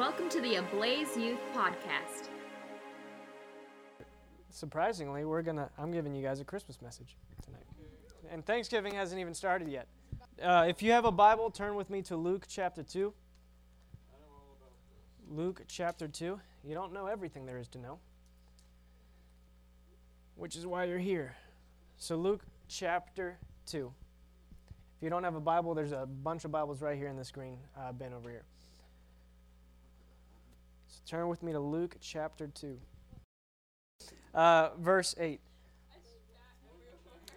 Welcome to the Ablaze Youth Podcast. Surprisingly, we're gonna. I'm giving you guys a Christmas message tonight, and Thanksgiving hasn't even started yet. Uh, if you have a Bible, turn with me to Luke chapter two. Luke chapter two. You don't know everything there is to know, which is why you're here. So Luke chapter two. If you don't have a Bible, there's a bunch of Bibles right here in this green uh, bin over here. Turn with me to Luke chapter 2. Uh, verse 8.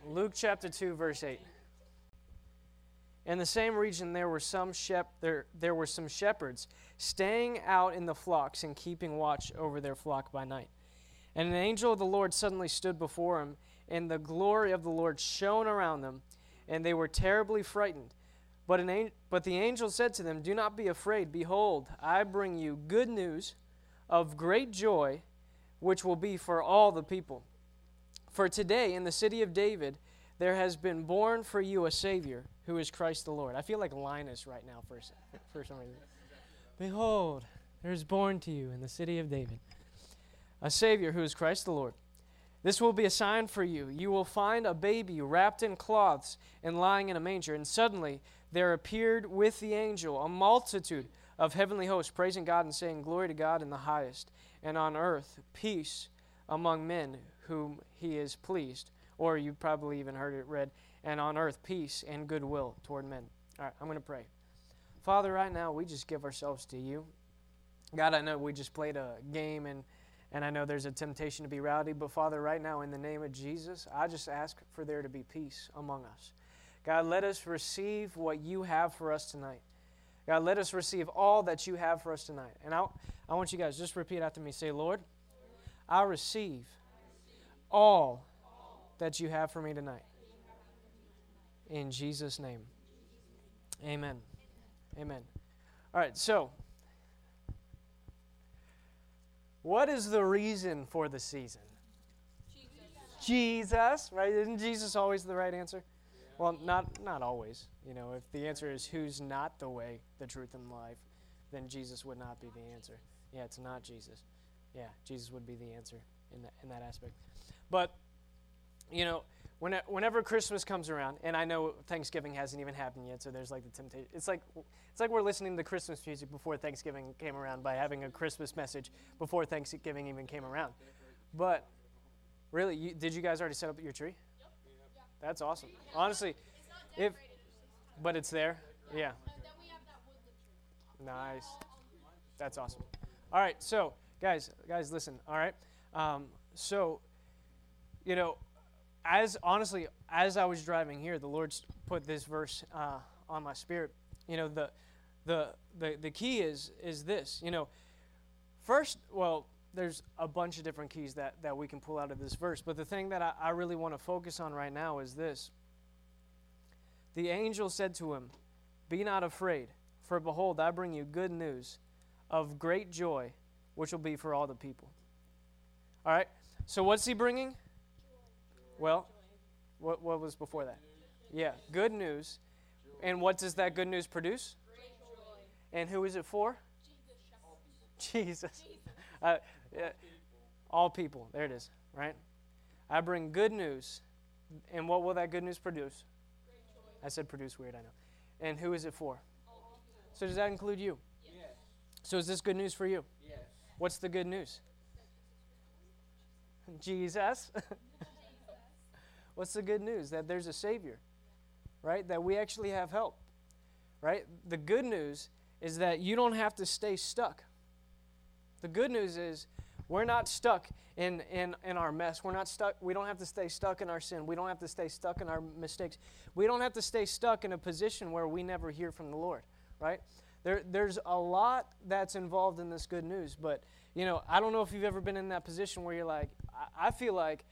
Luke chapter 2, verse 8. In the same region there were some shep- there, there were some shepherds staying out in the flocks and keeping watch over their flock by night. And an angel of the Lord suddenly stood before him, and the glory of the Lord shone around them, and they were terribly frightened. But, an- but the angel said to them, Do not be afraid. Behold, I bring you good news of great joy, which will be for all the people. For today, in the city of David, there has been born for you a Savior, who is Christ the Lord. I feel like Linus right now for, for some reason. Behold, there is born to you in the city of David a Savior, who is Christ the Lord. This will be a sign for you. You will find a baby wrapped in cloths and lying in a manger. And suddenly there appeared with the angel a multitude of heavenly hosts, praising God and saying, Glory to God in the highest, and on earth peace among men whom he is pleased. Or you probably even heard it read, and on earth peace and goodwill toward men. All right, I'm going to pray. Father, right now we just give ourselves to you. God, I know we just played a game and and I know there's a temptation to be rowdy, but Father, right now, in the name of Jesus, I just ask for there to be peace among us. God, let us receive what you have for us tonight. God, let us receive all that you have for us tonight. And I, I want you guys just repeat after me. Say, Lord, I receive all that you have for me tonight. In Jesus' name. Amen. Amen. All right, so what is the reason for the season? Jesus. Jesus, right? Isn't Jesus always the right answer? Well, not not always. You know, if the answer is who's not the way, the truth, and life, then Jesus would not be the answer. Yeah, it's not Jesus. Yeah, Jesus would be the answer in that in that aspect. But you know, when, whenever Christmas comes around, and I know Thanksgiving hasn't even happened yet, so there's like the temptation. It's like it's like we're listening to Christmas music before Thanksgiving came around by having a Christmas message before Thanksgiving even came around. But really, you, did you guys already set up your tree? That's awesome. Honestly, if but it's there, yeah. Nice. That's awesome. All right, so guys, guys, listen. All right, um, so you know as honestly as I was driving here, the Lord put this verse uh, on my spirit. You know, the, the the the key is is this. You know, first, well, there's a bunch of different keys that that we can pull out of this verse, but the thing that I, I really want to focus on right now is this. The angel said to him, "Be not afraid, for behold, I bring you good news of great joy, which will be for all the people." All right. So what's he bringing? Well, what, what was before that? Yeah, good news. And what does that good news produce? And who is it for? Jesus. Uh, yeah, all people. There it is, right? I bring good news. And what will that good news produce? I said produce weird, I know. And who is it for? So does that include you? Yes. So is this good news for you? Yes. What's the good news? Jesus. What's the good news? That there's a Savior, right? That we actually have help, right? The good news is that you don't have to stay stuck. The good news is we're not stuck in, in, in our mess. We're not stuck. We don't have to stay stuck in our sin. We don't have to stay stuck in our mistakes. We don't have to stay stuck in a position where we never hear from the Lord, right? There, there's a lot that's involved in this good news, but you know, I don't know if you've ever been in that position where you're like, I, I feel like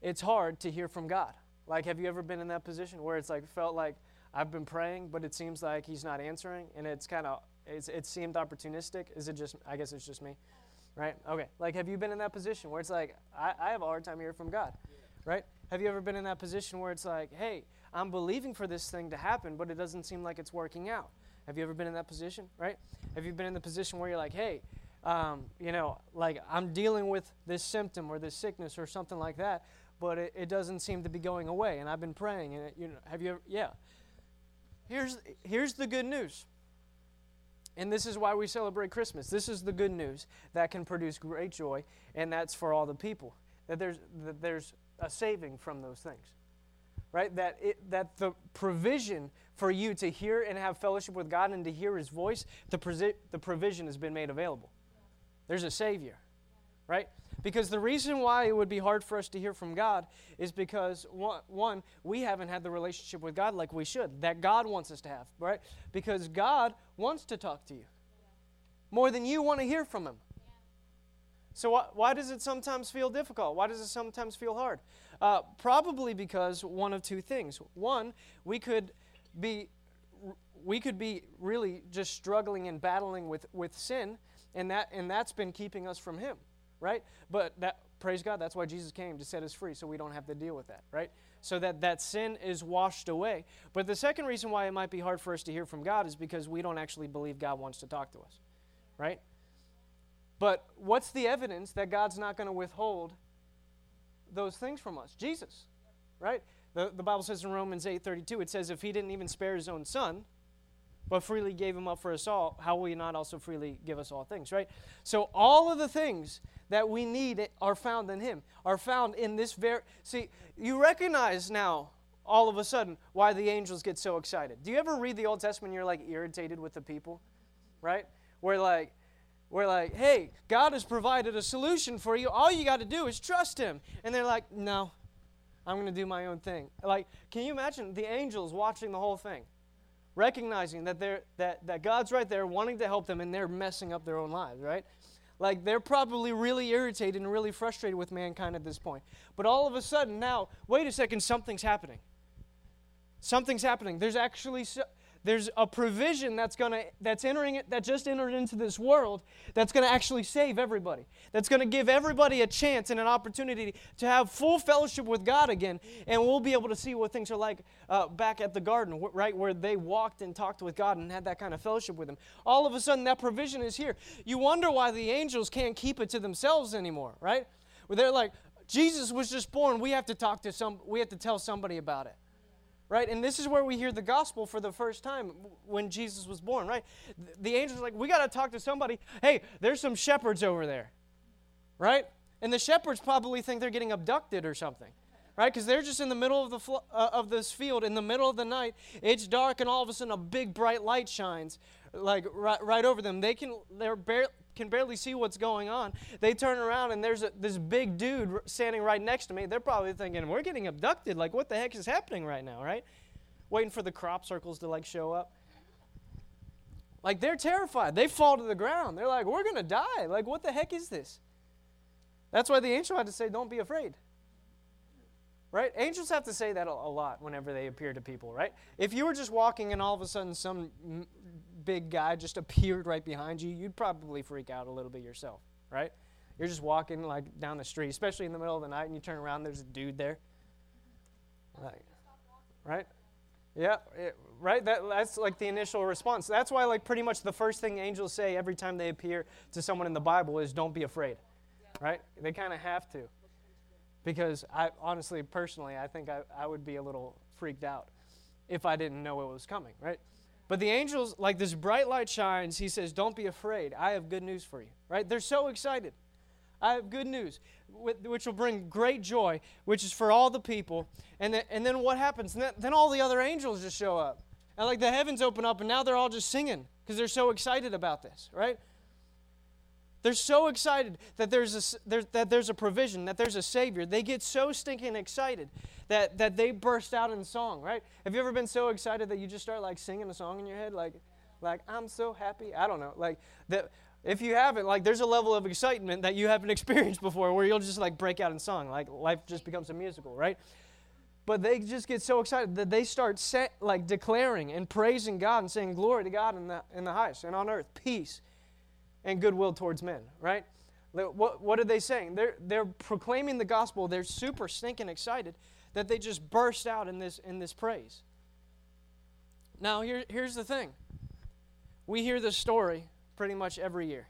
it's hard to hear from God. Like, have you ever been in that position where it's like felt like I've been praying, but it seems like He's not answering, and it's kind of it seemed opportunistic? Is it just? I guess it's just me, right? Okay. Like, have you been in that position where it's like I, I have a hard time hearing from God, right? Have you ever been in that position where it's like, hey, I'm believing for this thing to happen, but it doesn't seem like it's working out? Have you ever been in that position, right? Have you been in the position where you're like, hey, um, you know, like I'm dealing with this symptom or this sickness or something like that, but it, it doesn't seem to be going away, and I've been praying, and it, you know, have you ever, yeah. Here's, here's the good news. And this is why we celebrate Christmas. This is the good news that can produce great joy, and that's for all the people. That there's, that there's a saving from those things. Right? That, it, that the provision for you to hear and have fellowship with God and to hear His voice, the, presi- the provision has been made available. There's a Savior. Right? Because the reason why it would be hard for us to hear from God is because, one, we haven't had the relationship with God like we should, that God wants us to have, right? Because God wants to talk to you more than you want to hear from Him. So, why, why does it sometimes feel difficult? Why does it sometimes feel hard? Uh, probably because one of two things. One, we could be we could be really just struggling and battling with, with sin, and that and that's been keeping us from Him right? But that praise God, that's why Jesus came to set us free so we don't have to deal with that, right? So that that sin is washed away. But the second reason why it might be hard for us to hear from God is because we don't actually believe God wants to talk to us, right? But what's the evidence that God's not going to withhold those things from us? Jesus, right? The, the Bible says in Romans 8:32, it says, if he didn't even spare his own son, but freely gave him up for us all, how will he not also freely give us all things, right? So all of the things that we need are found in him, are found in this very. See, you recognize now, all of a sudden, why the angels get so excited. Do you ever read the Old Testament and you're like irritated with the people, right? Where like, we're like, hey, God has provided a solution for you. All you got to do is trust Him. And they're like, no, I'm going to do my own thing. Like, can you imagine the angels watching the whole thing? recognizing that, they're, that, that God's right there wanting to help them and they're messing up their own lives, right? Like they're probably really irritated and really frustrated with mankind at this point. But all of a sudden now, wait a second, something's happening. Something's happening. There's actually. So, there's a provision that's going to that's entering it that just entered into this world that's going to actually save everybody that's going to give everybody a chance and an opportunity to have full fellowship with god again and we'll be able to see what things are like uh, back at the garden right where they walked and talked with god and had that kind of fellowship with him. All of a sudden that provision is here. You wonder why the angels can't keep it to themselves anymore right? Where they're like jesus was just born. We have to talk to some we have to tell somebody about it right? And this is where we hear the gospel for the first time when Jesus was born, right? The angels like, we got to talk to somebody. Hey, there's some shepherds over there, right? And the shepherds probably think they're getting abducted or something, right? Because they're just in the middle of the fl- uh, of this field in the middle of the night. It's dark, and all of a sudden, a big bright light shines, like right, right over them. They can they're barely can barely see what's going on. They turn around and there's a, this big dude standing right next to me. They're probably thinking, we're getting abducted. Like, what the heck is happening right now, right? Waiting for the crop circles to like show up. Like, they're terrified. They fall to the ground. They're like, we're going to die. Like, what the heck is this? That's why the angel had to say, don't be afraid. Right? Angels have to say that a, a lot whenever they appear to people, right? If you were just walking and all of a sudden some big guy just appeared right behind you, you'd probably freak out a little bit yourself, right? You're just walking like down the street, especially in the middle of the night, and you turn around, there's a dude there. Like, right? Yeah, it, right. That, that's like the initial response. That's why, like, pretty much the first thing angels say every time they appear to someone in the Bible is, "Don't be afraid." Right? They kind of have to, because I honestly, personally, I think I, I would be a little freaked out if I didn't know it was coming. Right? But the angels, like this bright light shines, he says, Don't be afraid. I have good news for you. Right? They're so excited. I have good news, which will bring great joy, which is for all the people. And then, and then what happens? Then, then all the other angels just show up. And like the heavens open up, and now they're all just singing because they're so excited about this, right? They're so excited that there's, a, there's, that there's a provision, that there's a Savior. They get so stinking excited that, that they burst out in song, right? Have you ever been so excited that you just start like singing a song in your head? Like, like I'm so happy. I don't know. Like, that, if you haven't, like, there's a level of excitement that you haven't experienced before where you'll just like break out in song. Like, life just becomes a musical, right? But they just get so excited that they start set, like declaring and praising God and saying, Glory to God in the, in the highest and on earth, peace and goodwill towards men, right? What, what are they saying? They're, they're proclaiming the gospel. They're super stinking excited that they just burst out in this, in this praise. Now, here, here's the thing we hear this story pretty much every year.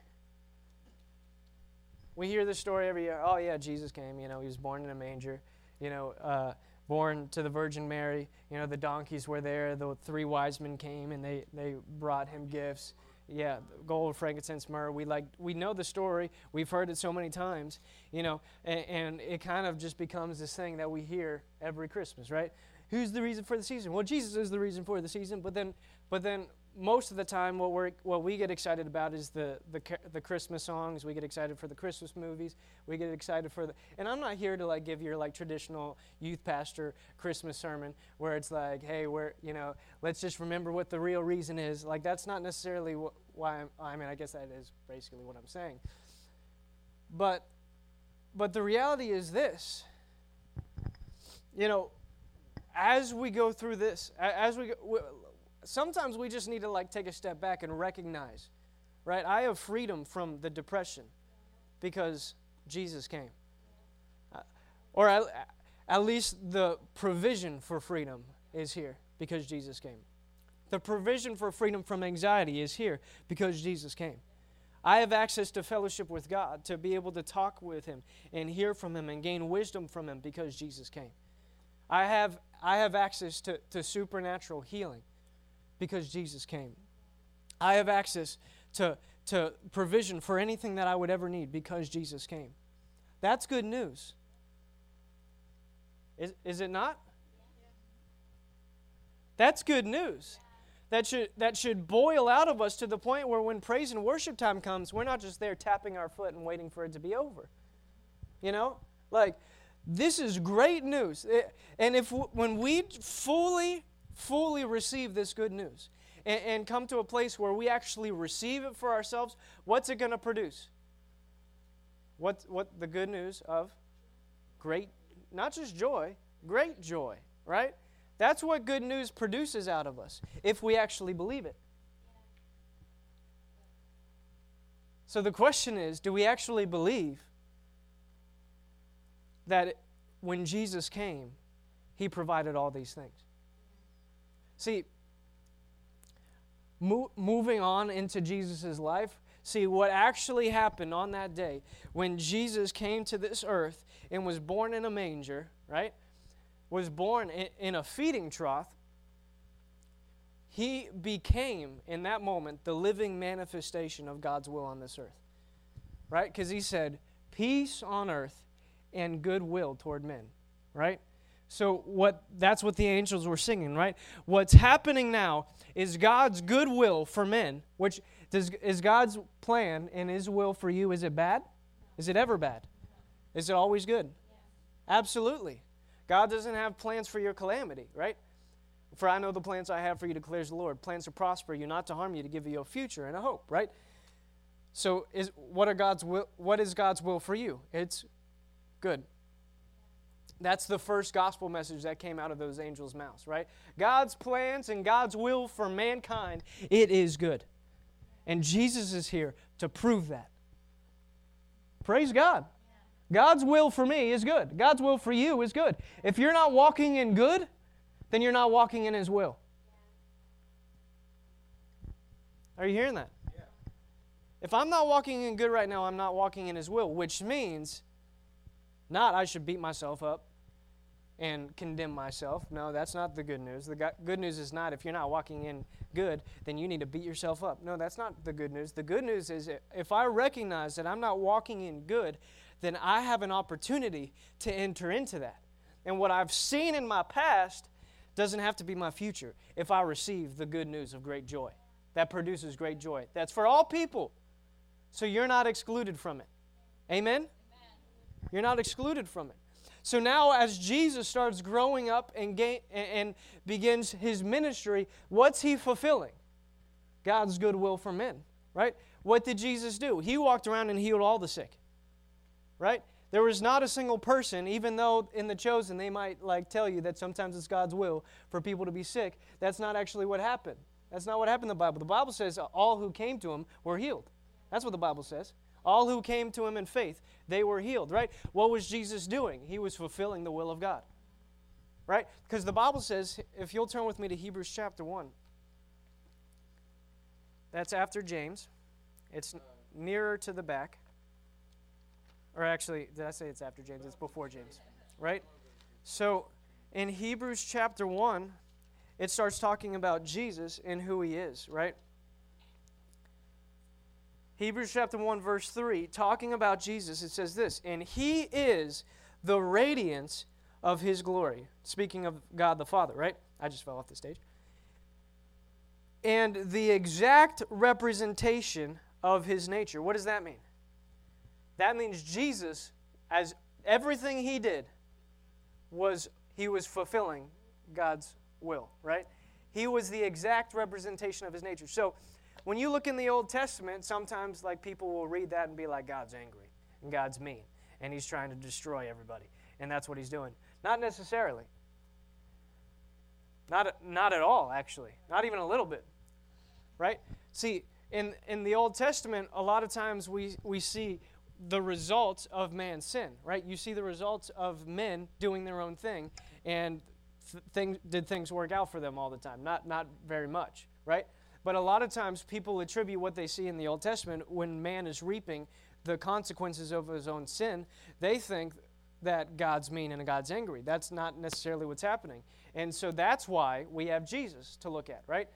We hear this story every year. Oh, yeah, Jesus came. You know, he was born in a manger. You know, uh, born to the Virgin Mary. You know, the donkeys were there. The three wise men came and they, they brought him gifts. Yeah, gold, frankincense, myrrh. We like we know the story. We've heard it so many times, you know, and, and it kind of just becomes this thing that we hear every Christmas, right? Who's the reason for the season? Well, Jesus is the reason for the season, but then but then most of the time, what we what we get excited about is the, the the Christmas songs. We get excited for the Christmas movies. We get excited for the. And I'm not here to like give your like traditional youth pastor Christmas sermon where it's like, hey, we're you know, let's just remember what the real reason is. Like that's not necessarily wh- why. I'm, I mean, I guess that is basically what I'm saying. But, but the reality is this. You know, as we go through this, as we go, sometimes we just need to like take a step back and recognize, right? I have freedom from the depression because Jesus came. Uh, or at, at least the provision for freedom is here because Jesus came. The provision for freedom from anxiety is here because Jesus came. I have access to fellowship with God, to be able to talk with Him and hear from Him and gain wisdom from Him because Jesus came. I have, I have access to, to supernatural healing because Jesus came. I have access to, to provision for anything that I would ever need because Jesus came. That's good news. Is, is it not? That's good news. That should, that should boil out of us to the point where when praise and worship time comes, we're not just there tapping our foot and waiting for it to be over. You know? Like, this is great news. And if when we fully fully receive this good news and, and come to a place where we actually receive it for ourselves, what's it going to produce? What, what the good news of great, not just joy, great joy, right? That's what good news produces out of us if we actually believe it. So the question is do we actually believe that when Jesus came, he provided all these things? See, mo- moving on into Jesus' life, see what actually happened on that day when Jesus came to this earth and was born in a manger, right? Was born in, in a feeding trough. He became, in that moment, the living manifestation of God's will on this earth. Right? Because he said, Peace on earth and goodwill toward men. Right? So what that's what the angels were singing, right? What's happening now is God's goodwill for men, which does, is God's plan and his will for you is it bad? Is it ever bad? Is it always good? Absolutely. God doesn't have plans for your calamity, right? For I know the plans I have for you, declares the Lord. Plans to prosper you, not to harm you, to give you a future and a hope, right? So is what are God's will what is God's will for you? It's good. That's the first gospel message that came out of those angels' mouths, right? God's plans and God's will for mankind, it is good. And Jesus is here to prove that. Praise God. God's will for me is good. God's will for you is good. If you're not walking in good, then you're not walking in His will. Are you hearing that? Yeah. If I'm not walking in good right now, I'm not walking in His will, which means not I should beat myself up and condemn myself. No, that's not the good news. The good news is not if you're not walking in good, then you need to beat yourself up. No, that's not the good news. The good news is if I recognize that I'm not walking in good, then I have an opportunity to enter into that. And what I've seen in my past doesn't have to be my future if I receive the good news of great joy. That produces great joy. That's for all people. So you're not excluded from it. Amen? Amen. You're not excluded from it. So now, as Jesus starts growing up and, gain, and begins his ministry, what's he fulfilling? God's goodwill for men, right? What did Jesus do? He walked around and healed all the sick, right? There was not a single person, even though in the chosen they might like tell you that sometimes it's God's will for people to be sick. That's not actually what happened. That's not what happened in the Bible. The Bible says all who came to him were healed. That's what the Bible says. All who came to him in faith, they were healed, right? What was Jesus doing? He was fulfilling the will of God, right? Because the Bible says, if you'll turn with me to Hebrews chapter 1. That's after James. It's nearer to the back. Or actually, did I say it's after James? It's before James, right? So in Hebrews chapter 1, it starts talking about Jesus and who he is, right? Hebrews chapter 1, verse 3, talking about Jesus, it says this, and he is the radiance of his glory. Speaking of God the Father, right? I just fell off the stage. And the exact representation of his nature. What does that mean? That means Jesus, as everything he did, was he was fulfilling God's will, right? He was the exact representation of his nature. So when you look in the Old Testament, sometimes like people will read that and be like, God's angry and God's mean and he's trying to destroy everybody. And that's what he's doing. Not necessarily. Not, not at all, actually. Not even a little bit. Right? See, in, in the Old Testament, a lot of times we, we see the results of man's sin, right? You see the results of men doing their own thing, and th- things, did things work out for them all the time? Not, not very much, right? But a lot of times people attribute what they see in the Old Testament when man is reaping the consequences of his own sin. They think that God's mean and God's angry. That's not necessarily what's happening. And so that's why we have Jesus to look at, right?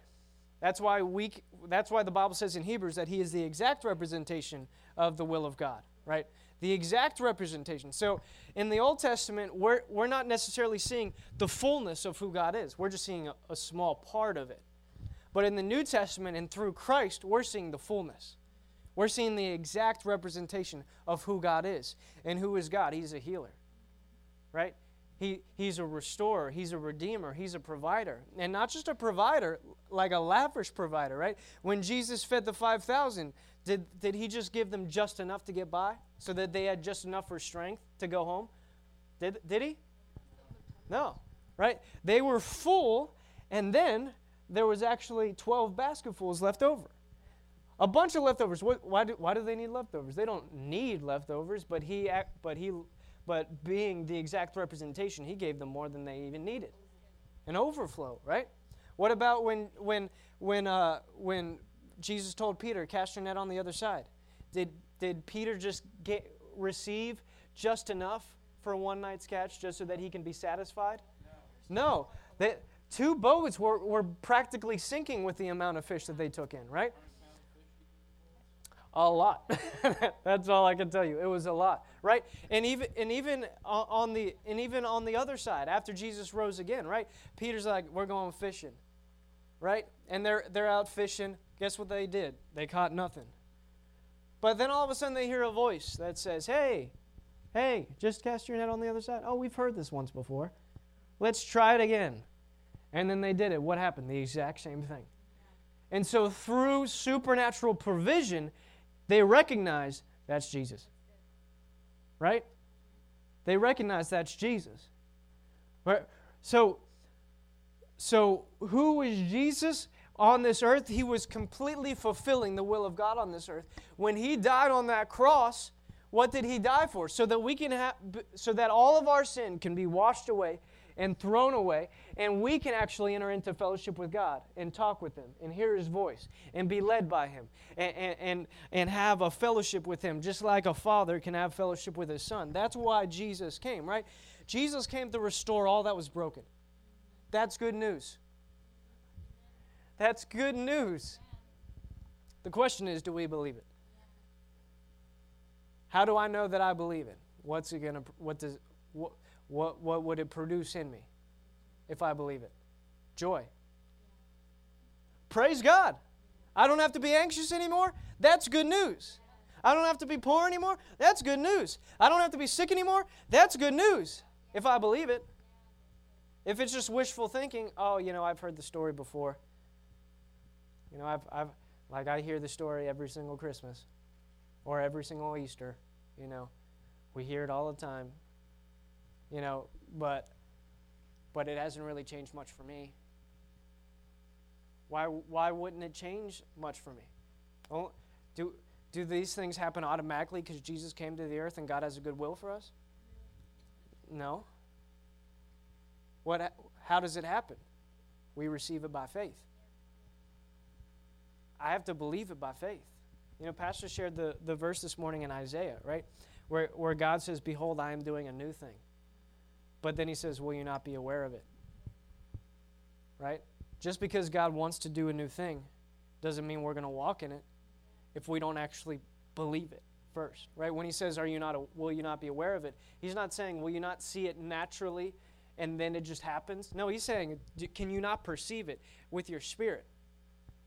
That's why we that's why the Bible says in Hebrews that he is the exact representation of the will of God, right? The exact representation. So in the Old Testament, we're, we're not necessarily seeing the fullness of who God is. We're just seeing a, a small part of it. But in the New Testament and through Christ, we're seeing the fullness. We're seeing the exact representation of who God is. And who is God? He's a healer, right? He, he's a restorer, he's a redeemer, he's a provider. And not just a provider, like a lavish provider, right? When Jesus fed the 5,000, did, did he just give them just enough to get by so that they had just enough for strength to go home? Did, did he? No, right? They were full, and then there was actually 12 basketfuls left over. A bunch of leftovers. Why do, why do they need leftovers? They don't need leftovers, but he, but he, but being the exact representation, he gave them more than they even needed. An overflow, right? What about when, when, when, uh, when Jesus told Peter, cast your net on the other side? Did, did Peter just get, receive just enough for one night's catch just so that he can be satisfied? No. no. They, Two boats were, were practically sinking with the amount of fish that they took in, right? A lot. That's all I can tell you. It was a lot, right? And even and even on the and even on the other side, after Jesus rose again, right? Peter's like, "We're going fishing," right? And they're they're out fishing. Guess what they did? They caught nothing. But then all of a sudden they hear a voice that says, "Hey, hey, just cast your net on the other side." Oh, we've heard this once before. Let's try it again. And then they did it. What happened? The exact same thing. And so, through supernatural provision, they recognize that's Jesus. Right? They recognize that's Jesus. Right? So, so who is Jesus on this earth? He was completely fulfilling the will of God on this earth. When he died on that cross, what did he die for? So that we can have so that all of our sin can be washed away and thrown away, and we can actually enter into fellowship with God and talk with Him and hear His voice and be led by Him and, and, and have a fellowship with Him, just like a father can have fellowship with his son. That's why Jesus came, right? Jesus came to restore all that was broken. That's good news. That's good news. The question is do we believe it? How do I know that I believe it? What's it to what does what, what, what would it produce in me if I believe it? Joy. Praise God. I don't have to be anxious anymore. That's good news. I don't have to be poor anymore. That's good news. I don't have to be sick anymore. That's good news if I believe it. If it's just wishful thinking, oh, you know, I've heard the story before. You know, I've, I've like I hear the story every single Christmas or every single Easter, you know. We hear it all the time you know, but but it hasn't really changed much for me. Why why wouldn't it change much for me? Oh, do do these things happen automatically because Jesus came to the earth and God has a good will for us? No. What how does it happen? We receive it by faith. I have to believe it by faith. You know, Pastor shared the, the verse this morning in Isaiah, right? Where, where God says, Behold, I am doing a new thing. But then he says, Will you not be aware of it? Right? Just because God wants to do a new thing doesn't mean we're going to walk in it if we don't actually believe it first, right? When he says, "Are you not? will you not be aware of it?" He's not saying, "Will you not see it naturally, and then it just happens?" No, he's saying, "Can you not perceive it with your spirit?"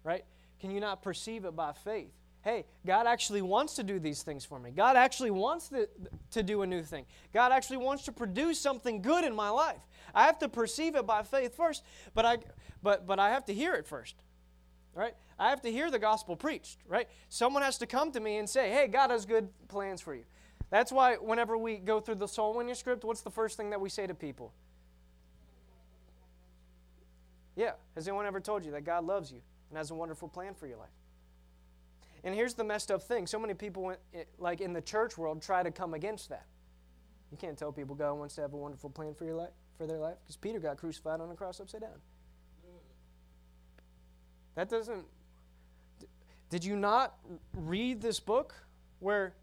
Right? Can you not perceive it by faith? Hey, God actually wants to do these things for me. God actually wants to, to do a new thing. God actually wants to produce something good in my life. I have to perceive it by faith first, but I, but, but I have to hear it first. Right? I have to hear the gospel preached, right? Someone has to come to me and say, hey, God has good plans for you. That's why whenever we go through the soul winning script, what's the first thing that we say to people? Yeah. Has anyone ever told you that God loves you and has a wonderful plan for your life? And here's the messed up thing so many people, eh, like in the church world, try to come against that. You can't tell people God wants to have a wonderful plan for your life, for their life, because Peter got crucified on a cross upside down. That doesn't did you not read this book where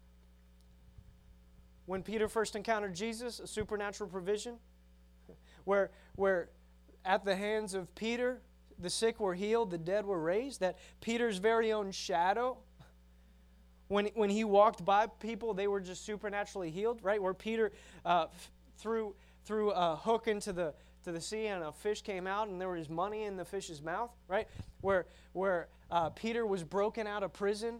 when Peter first encountered Jesus, a supernatural provision? Where, where at the hands of Peter, the sick were healed, the dead were raised, that Peter's very own shadow, when, when he walked by people, they were just supernaturally healed, right? Where Peter uh, threw, threw a hook into the, to the sea and a fish came out and there was money in the fish's mouth, right? Where, where uh, Peter was broken out of prison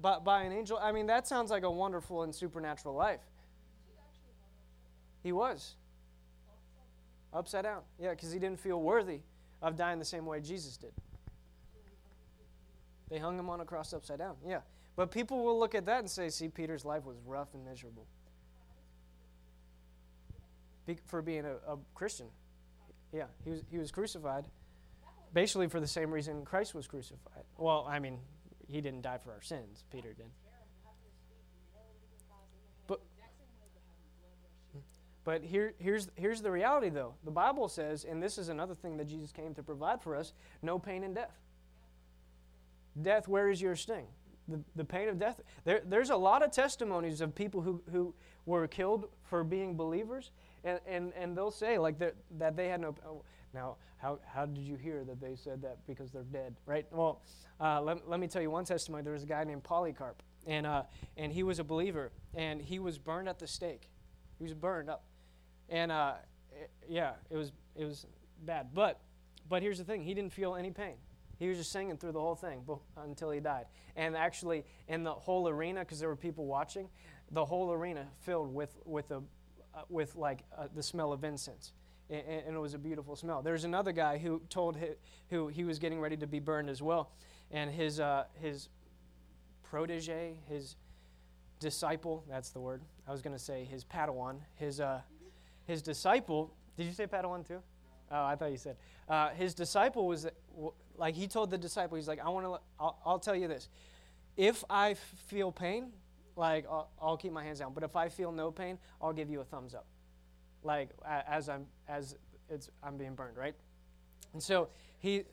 by, by an angel. I mean, that sounds like a wonderful and supernatural life. He was. Upside down. Yeah, because he didn't feel worthy of dying the same way Jesus did. They hung him on a cross upside down. Yeah. But people will look at that and say, see, Peter's life was rough and miserable. Be- for being a, a Christian. Yeah, he was, he was crucified basically for the same reason Christ was crucified. Well, I mean, he didn't die for our sins, Peter did. But, but here, here's, here's the reality, though. The Bible says, and this is another thing that Jesus came to provide for us no pain and death. Death, where is your sting? The, the pain of death. There, there's a lot of testimonies of people who, who were killed for being believers, and, and, and they'll say like that they had no. Oh, now, how, how did you hear that they said that because they're dead, right? Well, uh, let, let me tell you one testimony. There was a guy named Polycarp, and, uh, and he was a believer, and he was burned at the stake. He was burned up. And uh, it, yeah, it was, it was bad. But, but here's the thing he didn't feel any pain. He was just singing through the whole thing until he died. And actually, in the whole arena, because there were people watching, the whole arena filled with, with, a, uh, with like uh, the smell of incense and, and, it was a beautiful smell. There's another guy who told his, who he was getting ready to be burned as well, and his uh, his protege, his disciple. That's the word. I was going to say his Padawan. His uh, his disciple. Did you say Padawan too? Oh, I thought you said. Uh, his disciple was like he told the disciple. He's like, I want to. I'll, I'll tell you this. If I feel pain, like I'll, I'll keep my hands down. But if I feel no pain, I'll give you a thumbs up like as I'm as it's I'm being burned, right? And so he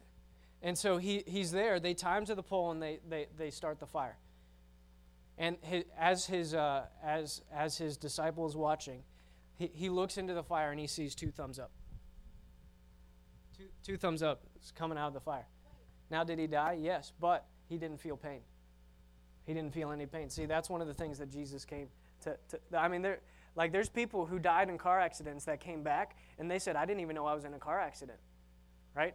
and so he, he's there. They tie him to the pole and they, they, they start the fire. And his, as his uh, as as his disciple is watching, he, he looks into the fire and he sees two thumbs up. Two, two thumbs up It's coming out of the fire. Now, did he die? Yes, but he didn't feel pain. He didn't feel any pain. See, that's one of the things that Jesus came to. to I mean, there like there's people who died in car accidents that came back and they said, I didn't even know I was in a car accident. Right?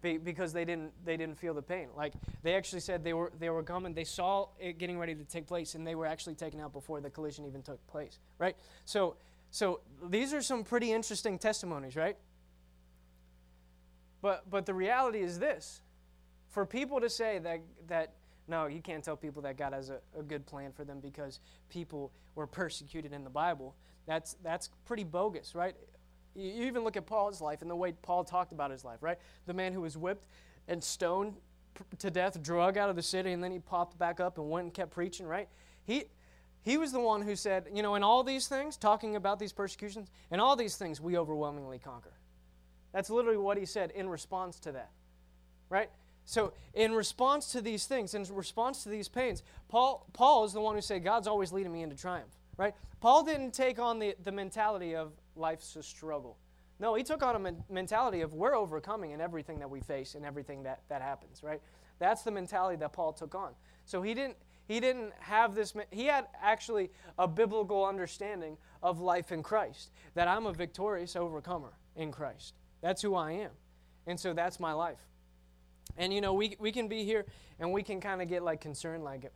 Be, because they didn't they didn't feel the pain. Like they actually said they were they were coming, they saw it getting ready to take place, and they were actually taken out before the collision even took place. Right? So so these are some pretty interesting testimonies, right? But but the reality is this. For people to say that that no, you can't tell people that God has a, a good plan for them because people were persecuted in the Bible. That's, that's pretty bogus, right? You even look at Paul's life and the way Paul talked about his life, right? The man who was whipped and stoned to death, drug out of the city, and then he popped back up and went and kept preaching, right? He, he was the one who said, you know, in all these things, talking about these persecutions, in all these things, we overwhelmingly conquer. That's literally what he said in response to that, right? So, in response to these things, in response to these pains, Paul, Paul is the one who said, God's always leading me into triumph, right? Paul didn't take on the, the mentality of life's a struggle. No, he took on a men- mentality of we're overcoming in everything that we face and everything that, that happens, right? That's the mentality that Paul took on. So he didn't, he didn't have this, he had actually a biblical understanding of life in Christ, that I'm a victorious overcomer in Christ. That's who I am. And so that's my life. And you know, we, we can be here and we can kind of get like concerned, like,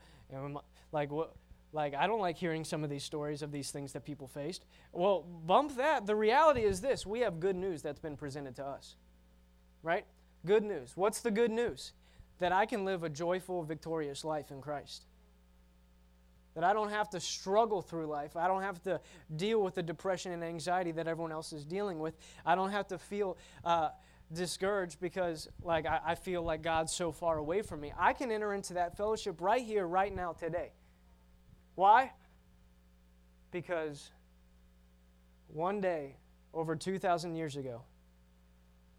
like what, like I don't like hearing some of these stories of these things that people faced. Well, bump that. The reality is this: we have good news that's been presented to us, right? Good news. What's the good news? That I can live a joyful, victorious life in Christ. That I don't have to struggle through life. I don't have to deal with the depression and anxiety that everyone else is dealing with. I don't have to feel. Uh, discouraged because like I, I, feel like God's so far away from me. I can enter into that fellowship right here, right now, today. Why? Because one day, over 2,000 years ago,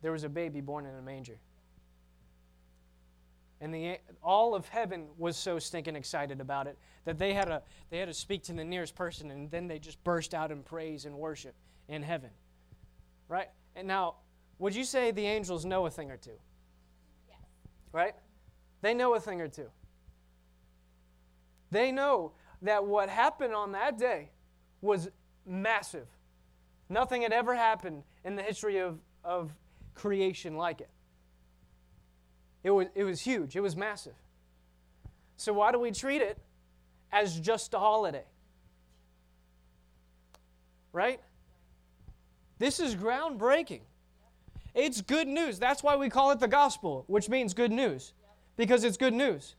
there was a baby born in a manger. And the, all of heaven was so stinking excited about it that they had, to, they had to speak to the nearest person and then they just burst out in praise and worship in heaven. Right? And now, would you say the angels know a thing or two? Yes. Right? They know a thing or two. They know that what happened on that day was massive. Nothing had ever happened in the history of, of creation like it. It was, it was huge, it was massive. So, why do we treat it as just a holiday? Right? This is groundbreaking. It's good news. That's why we call it the gospel, which means good news, because it's good news.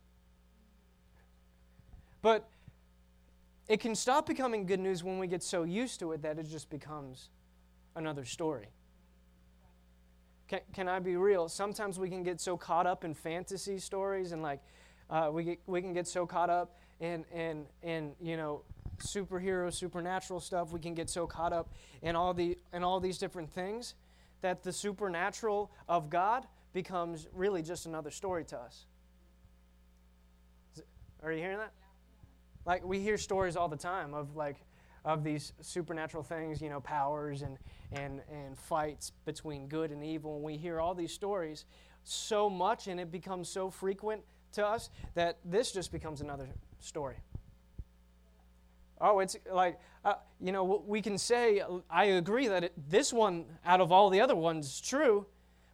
But it can stop becoming good news when we get so used to it that it just becomes another story. Can, can I be real? Sometimes we can get so caught up in fantasy stories and like uh, we, get, we can get so caught up in, in, in, you know, superhero, supernatural stuff. We can get so caught up in all, the, in all these different things that the supernatural of God becomes really just another story to us. Are you hearing that? Like we hear stories all the time of like of these supernatural things, you know, powers and and and fights between good and evil. And we hear all these stories so much and it becomes so frequent to us that this just becomes another story. Oh, it's like, uh, you know, we can say, I agree that it, this one out of all the other ones is true,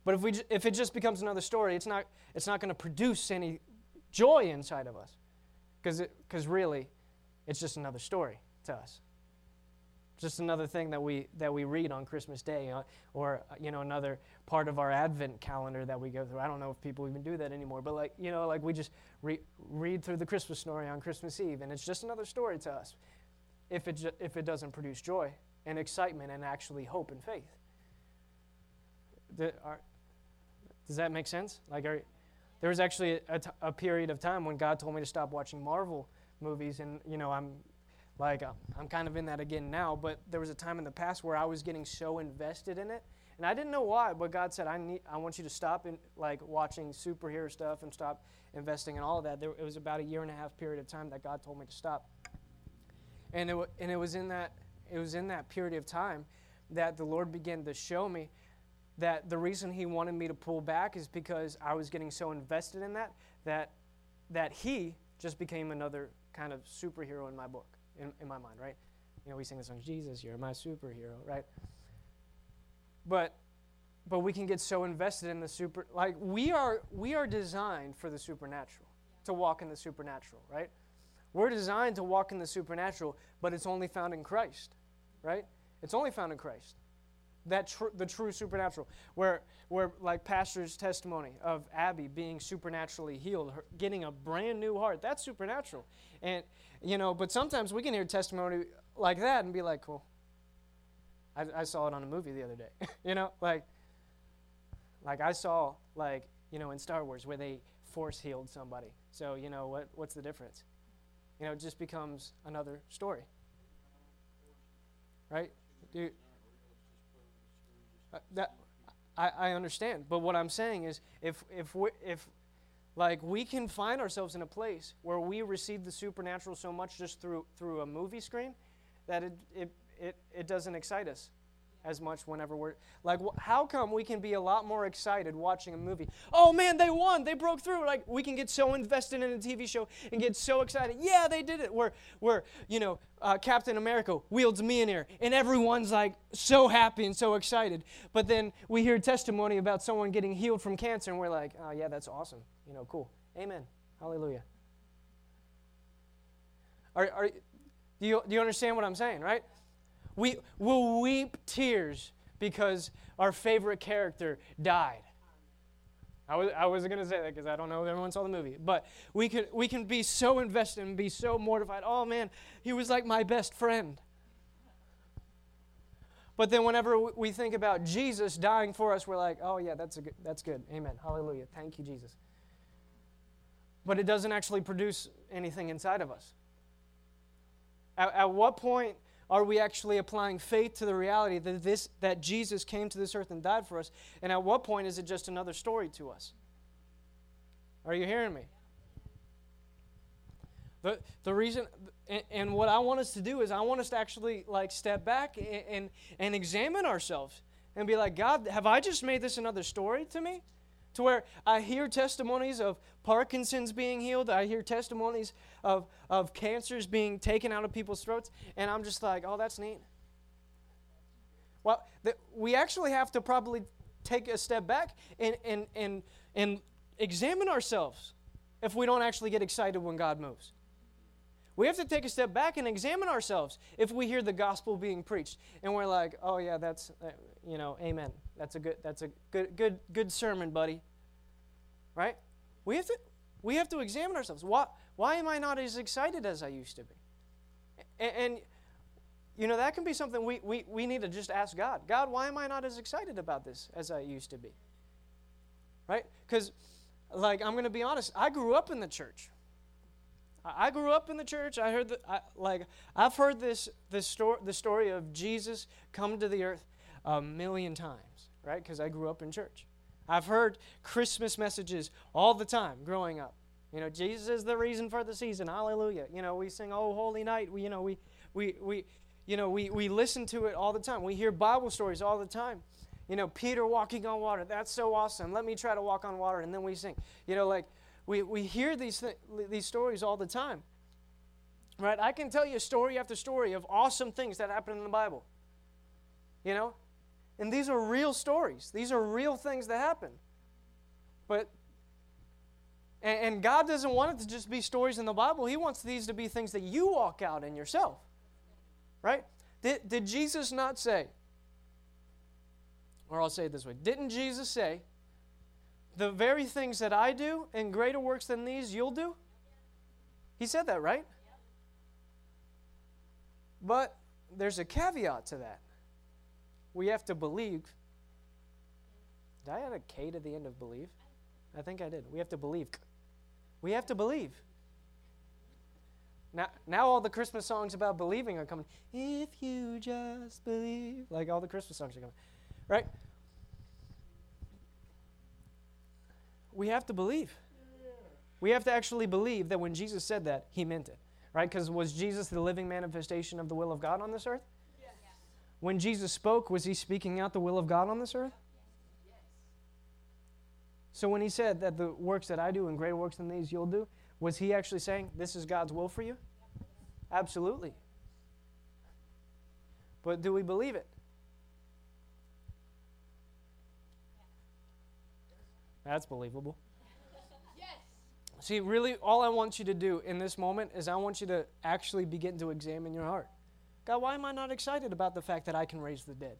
but if, we, if it just becomes another story, it's not, it's not going to produce any joy inside of us. Because really, it's just another story to us. Just another thing that we, that we read on Christmas Day, uh, or, you know, another part of our Advent calendar that we go through. I don't know if people even do that anymore, but like, you know, like we just re- read through the Christmas story on Christmas Eve, and it's just another story to us if it, ju- if it doesn't produce joy and excitement and actually hope and faith. The, are, does that make sense? Like, are, there was actually a period of time when God told me to stop watching Marvel movies, and you know, I'm like, uh, I'm kind of in that again now. But there was a time in the past where I was getting so invested in it, and I didn't know why. But God said, I need, I want you to stop in, like watching superhero stuff and stop investing in all of that. There, it was about a year and a half period of time that God told me to stop. And it, and it was in that it was in that period of time that the Lord began to show me that the reason He wanted me to pull back is because I was getting so invested in that that that He just became another kind of superhero in my book, in, in my mind, right? You know, we sing the song, Jesus, you're my superhero, right? But but we can get so invested in the super like we are we are designed for the supernatural, to walk in the supernatural, right? We're designed to walk in the supernatural, but it's only found in Christ, right? It's only found in Christ. That tr- the true supernatural, where where like Pastor's testimony of Abby being supernaturally healed, her, getting a brand new heart, that's supernatural. And you know, but sometimes we can hear testimony like that and be like, "Cool." I, I saw it on a movie the other day. you know, like like I saw like you know in Star Wars where they force healed somebody. So you know what what's the difference? you know, it just becomes another story. Right? Uh, that I, I understand, but what I'm saying is, if if we if like we can find ourselves in a place where we receive the supernatural so much just through through a movie screen that it it it, it doesn't excite us as much whenever we're like how come we can be a lot more excited watching a movie? Oh man they won! They broke through! Like we can get so invested in a tv show and get so excited. Yeah they did it! Where you know uh, captain america wields Mjolnir and everyone's like so happy and so excited. But then we hear testimony about someone getting healed from cancer and we're like oh yeah that's awesome. You know cool. Amen. Hallelujah. Are, are, do, you, do you understand what i'm saying right we will weep tears because our favorite character died. I, was, I wasn't going to say that because I don't know if everyone saw the movie. But we can, we can be so invested and be so mortified. Oh man, he was like my best friend. But then whenever we think about Jesus dying for us, we're like, oh yeah, that's, a good, that's good. Amen. Hallelujah. Thank you, Jesus. But it doesn't actually produce anything inside of us. At, at what point are we actually applying faith to the reality that this that Jesus came to this earth and died for us? And at what point is it just another story to us? Are you hearing me? The, the reason and, and what I want us to do is I want us to actually like step back and, and, and examine ourselves and be like, God, have I just made this another story to me? to where I hear testimonies of Parkinson's being healed, I hear testimonies of, of cancers being taken out of people's throats, and I'm just like, oh, that's neat. Well, the, we actually have to probably take a step back and, and, and, and examine ourselves if we don't actually get excited when God moves. We have to take a step back and examine ourselves if we hear the gospel being preached and we're like, "Oh yeah, that's uh, you know, amen. That's a good that's a good good good sermon, buddy." Right? We have to we have to examine ourselves. Why why am I not as excited as I used to be? And, and you know, that can be something we, we, we need to just ask God. God, why am I not as excited about this as I used to be? Right? Because, like, I'm going to be honest, I grew up in the church. I grew up in the church. I heard that, I, like, I've heard this, this story, the story of Jesus come to the earth a million times, right? Because I grew up in church. I've heard Christmas messages all the time growing up. You know, Jesus is the reason for the season. Hallelujah. You know, we sing "Oh Holy Night." We, you know, we, we, we, you know, we, we listen to it all the time. We hear Bible stories all the time. You know, Peter walking on water. That's so awesome. Let me try to walk on water, and then we sing. You know, like we, we hear these, th- these stories all the time. Right? I can tell you story after story of awesome things that happen in the Bible. You know? And these are real stories. These are real things that happen. But and, God doesn't want it to just be stories in the Bible. He wants these to be things that you walk out in yourself. Right? Did, did Jesus not say, or I'll say it this way, didn't Jesus say, the very things that I do and greater works than these you'll do? He said that, right? But there's a caveat to that. We have to believe. Did I add a K to the end of believe? I think I did. We have to believe. We have to believe. Now, now all the Christmas songs about believing are coming. If you just believe. Like all the Christmas songs are coming. Right? we have to believe. We have to actually believe that when Jesus said that, he meant it. Right? Because was Jesus the living manifestation of the will of God on this earth? Yes. When Jesus spoke, was he speaking out the will of God on this earth? So when he said that the works that I do and greater works than these you'll do, was he actually saying this is God's will for you? Absolutely. But do we believe it? That's believable. Yes. See, really, all I want you to do in this moment is I want you to actually begin to examine your heart. God, why am I not excited about the fact that I can raise the dead?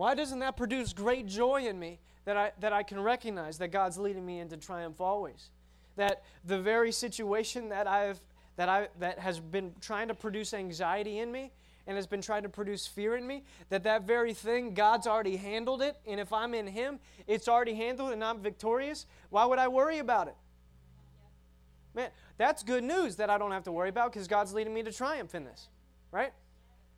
Why doesn't that produce great joy in me that I, that I can recognize that God's leading me into triumph always? That the very situation that, I've, that, I, that has been trying to produce anxiety in me and has been trying to produce fear in me, that that very thing, God's already handled it. And if I'm in Him, it's already handled and I'm victorious. Why would I worry about it? Man, that's good news that I don't have to worry about because God's leading me to triumph in this, right?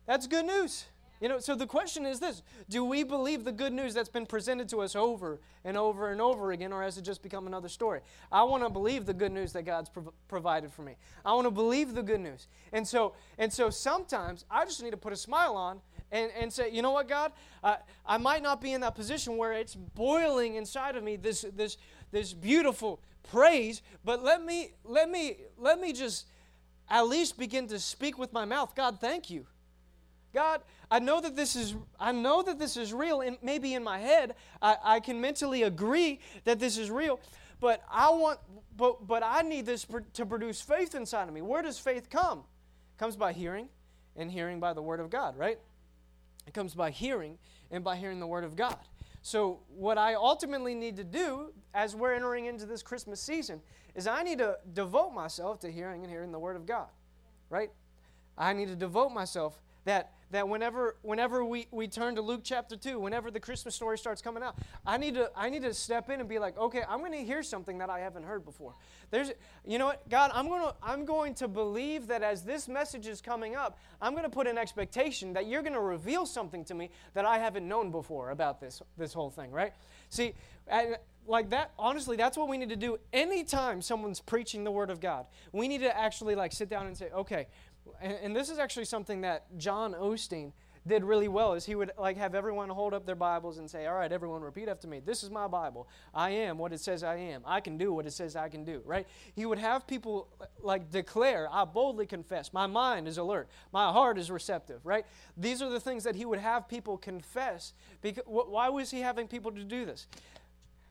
That's good news. You know, so the question is this Do we believe the good news that's been presented to us over and over and over again, or has it just become another story? I want to believe the good news that God's prov- provided for me. I want to believe the good news. And so, and so sometimes I just need to put a smile on and, and say, you know what, God? I, I might not be in that position where it's boiling inside of me, this, this, this beautiful praise, but let me, let me, let me just at least begin to speak with my mouth. God, thank you. God, I know that this is I know that this is real, and maybe in my head I, I can mentally agree that this is real, but I want but but I need this to produce faith inside of me. Where does faith come? It comes by hearing, and hearing by the word of God, right? It comes by hearing and by hearing the word of God. So what I ultimately need to do as we're entering into this Christmas season is I need to devote myself to hearing and hearing the word of God, right? I need to devote myself that that whenever whenever we, we turn to Luke chapter 2, whenever the Christmas story starts coming out, I need to I need to step in and be like, okay, I'm gonna hear something that I haven't heard before. There's you know what, God, I'm gonna I'm going to believe that as this message is coming up, I'm gonna put an expectation that you're gonna reveal something to me that I haven't known before about this this whole thing, right? See, like that honestly that's what we need to do anytime someone's preaching the word of god we need to actually like sit down and say okay and, and this is actually something that John Osteen did really well is he would like have everyone hold up their bibles and say all right everyone repeat after me. This is my bible. I am what it says i am. I can do what it says i can do right? He would have people like declare i boldly confess. My mind is alert. My heart is receptive right? These are the things that he would have people confess because why was he having people to do this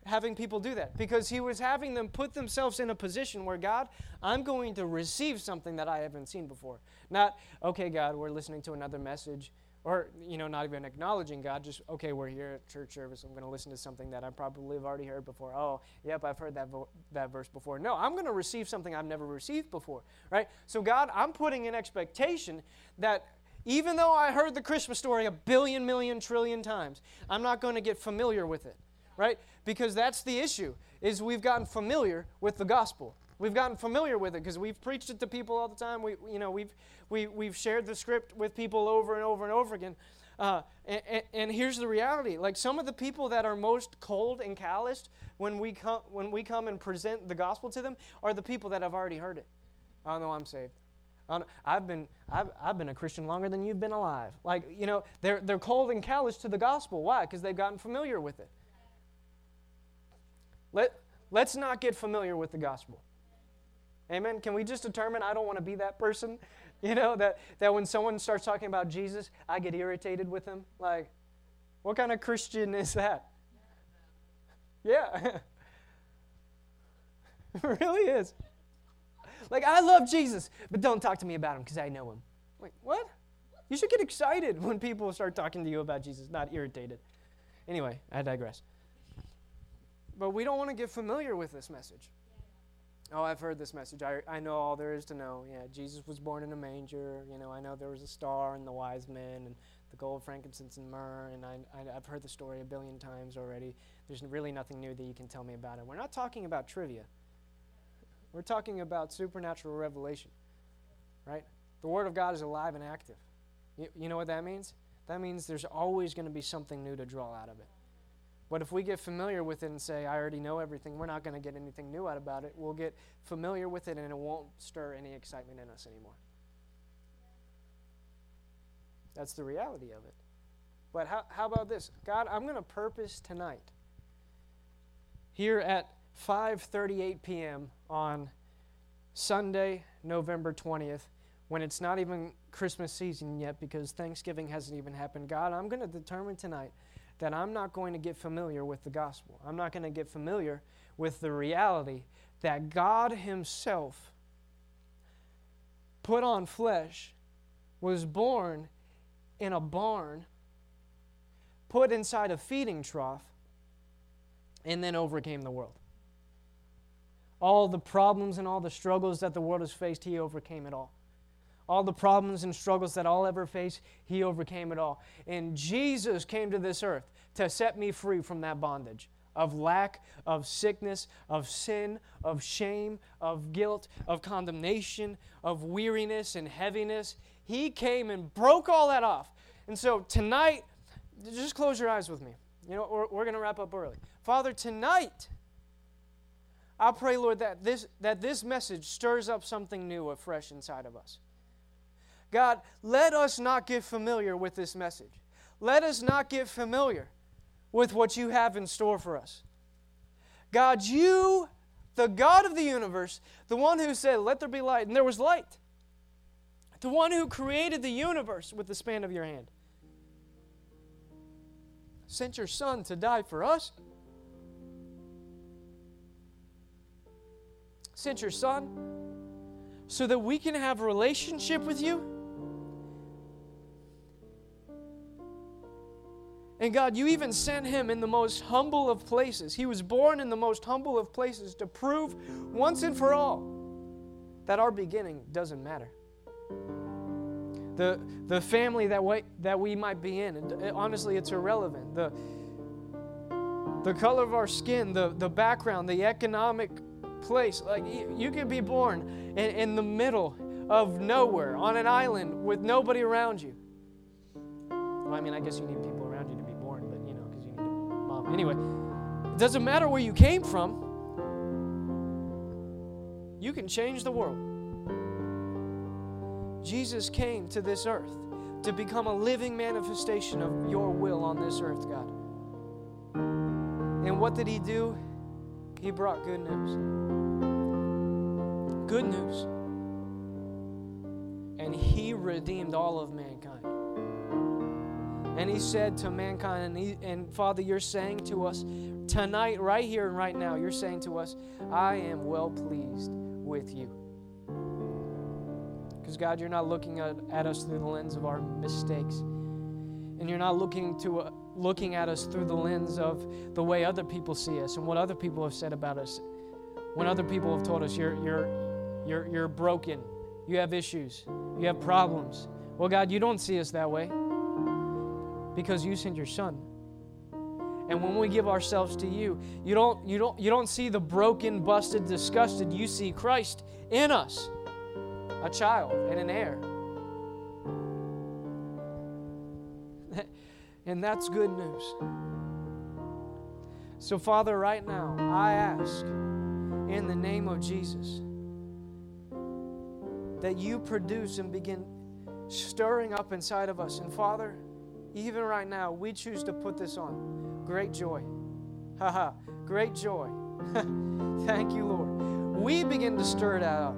having people do that because he was having them put themselves in a position where God, I'm going to receive something that I haven't seen before. Not, okay, God, we're listening to another message, or, you know, not even acknowledging God, just, okay, we're here at church service. I'm going to listen to something that I probably have already heard before. Oh, yep, I've heard that, vo- that verse before. No, I'm going to receive something I've never received before, right? So, God, I'm putting an expectation that even though I heard the Christmas story a billion, million, trillion times, I'm not going to get familiar with it right? Because that's the issue, is we've gotten familiar with the gospel. We've gotten familiar with it because we've preached it to people all the time. We, you know, we've, we, we've shared the script with people over and over and over again. Uh, and, and, here's the reality: like some of the people that are most cold and calloused when we come when we come and present the gospel to them are the people that have already heard it. I know I'm saved. I've been I've, I've been a Christian longer than you've been alive. Like you know, they're they're cold and callous to the gospel. Why? Because they've gotten familiar with it. Let, let's not get familiar with the gospel. Amen. Can we just determine I don't want to be that person? You know, that, that when someone starts talking about Jesus, I get irritated with them? Like, what kind of Christian is that? Yeah. it really is. Like, I love Jesus, but don't talk to me about him because I know him. Like, what? You should get excited when people start talking to you about Jesus, not irritated. Anyway, I digress. But we don't want to get familiar with this message. Oh, I've heard this message. I, I know all there is to know. Yeah, Jesus was born in a manger. You know, I know there was a star and the wise men and the gold, frankincense, and myrrh. And I, I, I've heard the story a billion times already. There's really nothing new that you can tell me about it. We're not talking about trivia. We're talking about supernatural revelation, right? The Word of God is alive and active. You, you know what that means? That means there's always going to be something new to draw out of it. But if we get familiar with it and say, I already know everything, we're not going to get anything new out about it. We'll get familiar with it and it won't stir any excitement in us anymore. That's the reality of it. But how, how about this? God, I'm going to purpose tonight here at 5:38 p.m. on Sunday, November 20th, when it's not even Christmas season yet because Thanksgiving hasn't even happened. God, I'm going to determine tonight that I'm not going to get familiar with the gospel. I'm not going to get familiar with the reality that God Himself put on flesh, was born in a barn, put inside a feeding trough, and then overcame the world. All the problems and all the struggles that the world has faced, He overcame it all all the problems and struggles that I'll ever face, He overcame it all. And Jesus came to this earth to set me free from that bondage of lack, of sickness, of sin, of shame, of guilt, of condemnation, of weariness and heaviness. He came and broke all that off And so tonight, just close your eyes with me. You know, we're, we're going to wrap up early. Father, tonight, I pray, Lord, that this, that this message stirs up something new afresh inside of us. God, let us not get familiar with this message. Let us not get familiar with what you have in store for us. God, you, the God of the universe, the one who said, Let there be light, and there was light, the one who created the universe with the span of your hand, sent your Son to die for us. Sent your Son so that we can have a relationship with you And God, you even sent him in the most humble of places. He was born in the most humble of places to prove once and for all that our beginning doesn't matter. The, the family that we, that we might be in, it, uh, honestly, it's irrelevant. The, the color of our skin, the, the background, the economic place. Like, you, you could be born in, in the middle of nowhere on an island with nobody around you. Well, I mean, I guess you need people Anyway, it doesn't matter where you came from, you can change the world. Jesus came to this earth to become a living manifestation of your will on this earth, God. And what did he do? He brought good news. Good news. And he redeemed all of mankind. And he said to mankind, and, he, and Father, you're saying to us tonight, right here and right now, you're saying to us, I am well pleased with you. Because, God, you're not looking at, at, us through the lens of our mistakes. And you're not looking, to, uh, looking at us through the lens of the way other people see us and what other people have said about us. When other people have told us you're, you're, you're, you're broken, you have issues, you have problems. Well, God, you don't see us that way because you sent your son. And when we give ourselves to you, you don't, you don't, you don't see the broken, busted, disgusted. You see Christ in us, a child and an heir. and that's good news. So, Father, right now, I ask in the name of Jesus that you produce and begin stirring up inside of us. And, Father, even right now, we choose to put this on. Great joy. Haha, great joy. Thank you, Lord. We begin to stir it out.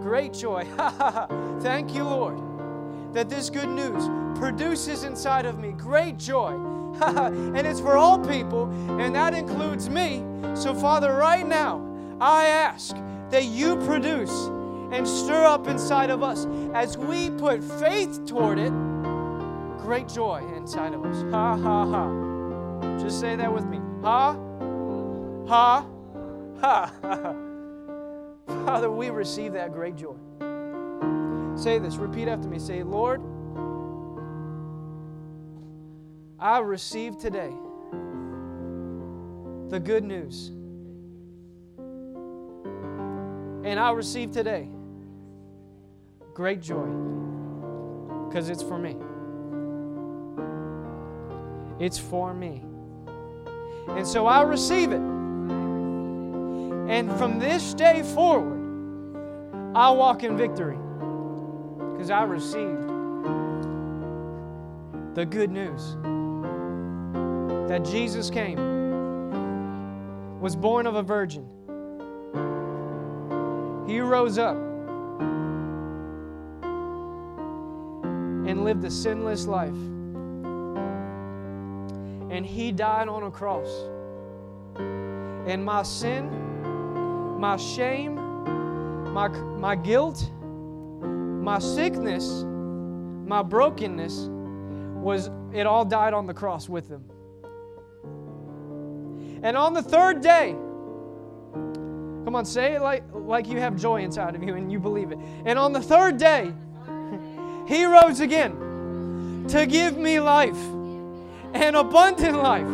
Great joy. Haha, Thank you, Lord, that this good news produces inside of me great joy. and it's for all people, and that includes me. So, Father, right now, I ask that you produce and stir up inside of us as we put faith toward it great joy inside of us. Ha, ha, ha. Just say that with me. Ha, ha, ha. Father, we receive that great joy. Say this, repeat after me. Say, Lord, I receive today the good news. And I receive today great joy because it's for me. It's for me. And so I receive it. And from this day forward, I walk in victory because I received the good news that Jesus came, was born of a virgin. He rose up and lived a sinless life and He died on a cross. And my sin, my shame, my, my guilt, my sickness, my brokenness was it all died on the cross with him. And on the third day, come on, say it like, like you have joy inside of you and you believe it. And on the third day, he rose again to give me life and abundant life.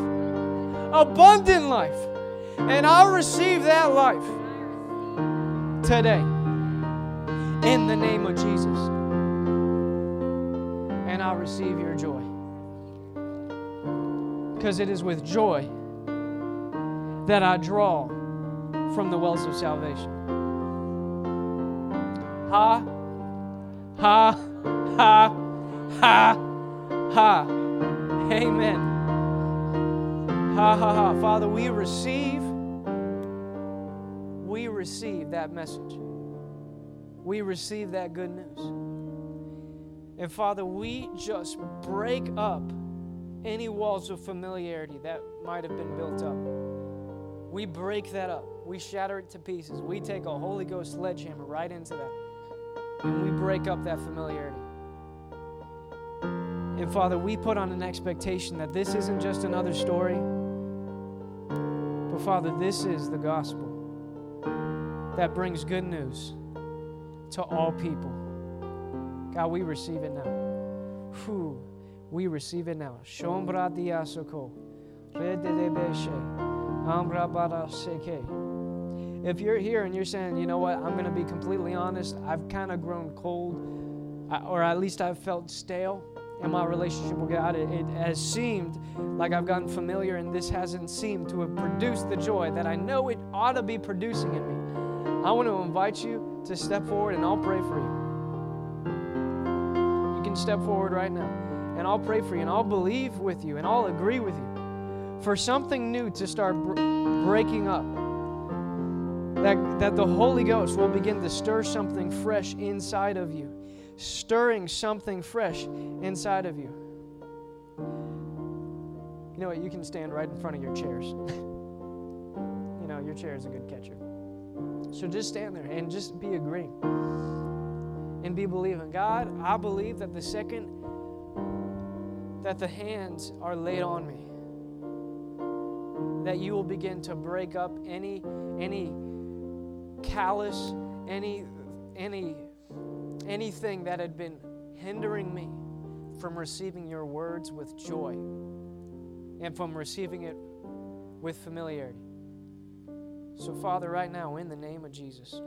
Abundant life. And I'll receive that life today in the name of Jesus. and I'll receive your joy. Because it is with joy that I draw from the wells of salvation. Ha, ha, ha, ha, ha. Amen. Ha, ha, ha. Father, we receive, we receive that message. We receive that good news. And Father, we just break up any walls of familiarity that might have been built up. We break that up. We shatter it to pieces. We take a Holy Ghost sledgehammer right into that. And we break up that familiarity. And Father, we put on an expectation that this isn't just another story, but Father, this is the gospel that brings good news to all people. God, we receive it now. Whew, we receive it now. Shombra diasoko. If you're here and you're saying, you know what, I'm going to be completely honest, I've kind of grown cold, or at least I've felt stale in my relationship with God. It, it, has seemed like I've gotten familiar, and this hasn't seemed to have produced the joy that I know it ought to be producing in me. I want to invite you to step forward, and I'll pray for you. You can step forward right now, and I'll pray for you, and I'll believe with you, and I'll agree with you for something new to start br- breaking up. That, that the Holy Ghost will begin to stir something fresh inside of you, stirring something fresh inside of you. You know what? You can stand right in front of your chairs. you know, your chair is a good catcher. So just stand there and just be agreeing and be believing. God, I believe that the second that the hands are laid on me, that you will begin to break up any any callous, any any anything that had been hindering me from receiving your words with joy and from receiving it with familiarity. So, Father, right now, in the name of Jesus,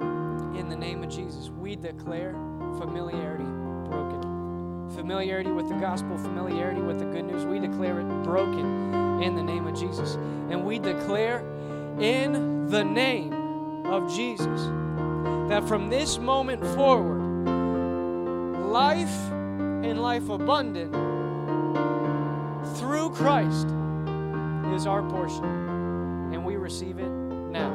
in the name of Jesus, we declare familiarity broken. Familiarity with the gospel, familiarity with the good news, we declare it broken in the name of Jesus. And we declare in the name of Jesus that from this moment forward, life and life abundant through Christ is our portion. And we receive it now.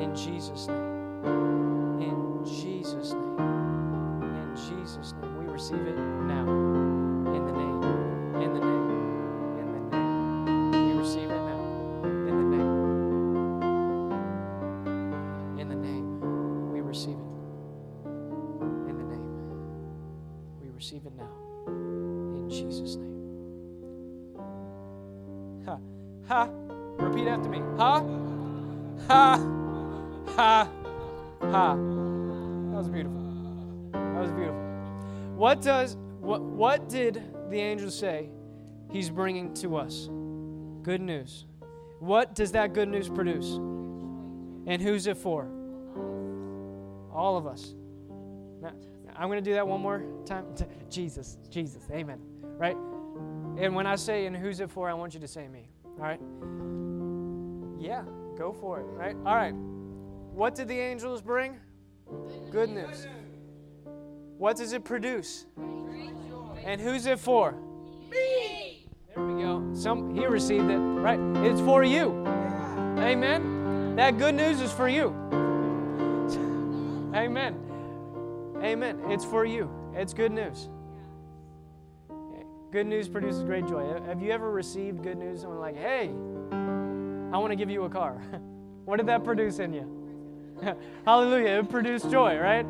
In Jesus' name. In Jesus' name. In Jesus' name. We receive it the angel say he's bringing to us? Good news. What does that good news produce? And who's it for? All of us. Now, I'm going to do that one more time. Jesus, Jesus, amen. Right? And when I say, and who's it for, I want you to say me. All right? Yeah, go for it. Right? All right. What did the angels bring? Good news. What does it produce? And who's it for? Me. There we go. Some he received it, right? It's for you. Amen. That good news is for you. Amen. Amen. It's for you. It's good news. Good news produces great joy. Have you ever received good news? Someone like, hey, I want to give you a car. what did that produce in you? Hallelujah. It produced joy, right?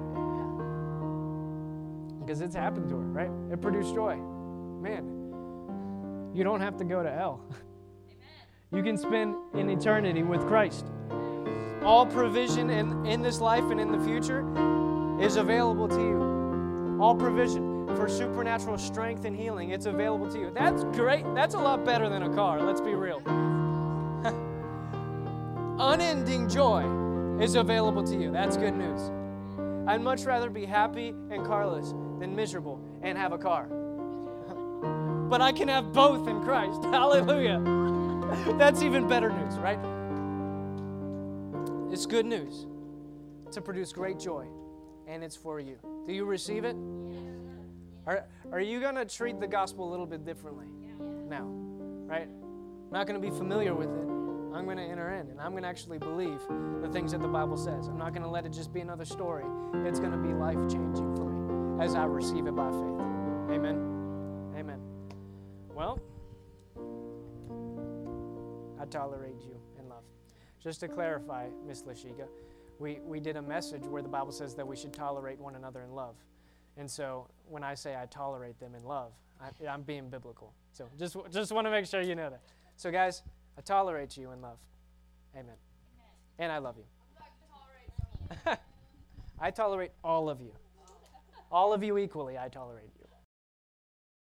Because it's happened to her, right? It produced joy. Man, you don't have to go to hell. You can spend an eternity with Christ. All provision in, in this life and in the future is available to you. All provision for supernatural strength and healing, it's available to you. That's great. That's a lot better than a car, let's be real. Unending joy is available to you. That's good news. I'd much rather be happy and carless than miserable and have a car. but I can have both in Christ. Hallelujah. That's even better news, right? It's good news to produce great joy, and it's for you. Do you receive it? Are, are you going to treat the gospel a little bit differently now? Right? I'm not going to be familiar with it. I'm going to enter in and I'm going to actually believe the things that the Bible says. I'm not going to let it just be another story. It's going to be life changing as I receive it by faith. Amen. Amen. Well, I tolerate you in love. Just to clarify, Miss Lashika, we, we did a message where the Bible says that we should tolerate one another in love. And so when I say I tolerate them in love, I, I'm being biblical. So just, just want to make sure you know that. So, guys, I tolerate you in love. Amen. And I love you. I tolerate all of you. All of you equally, I tolerate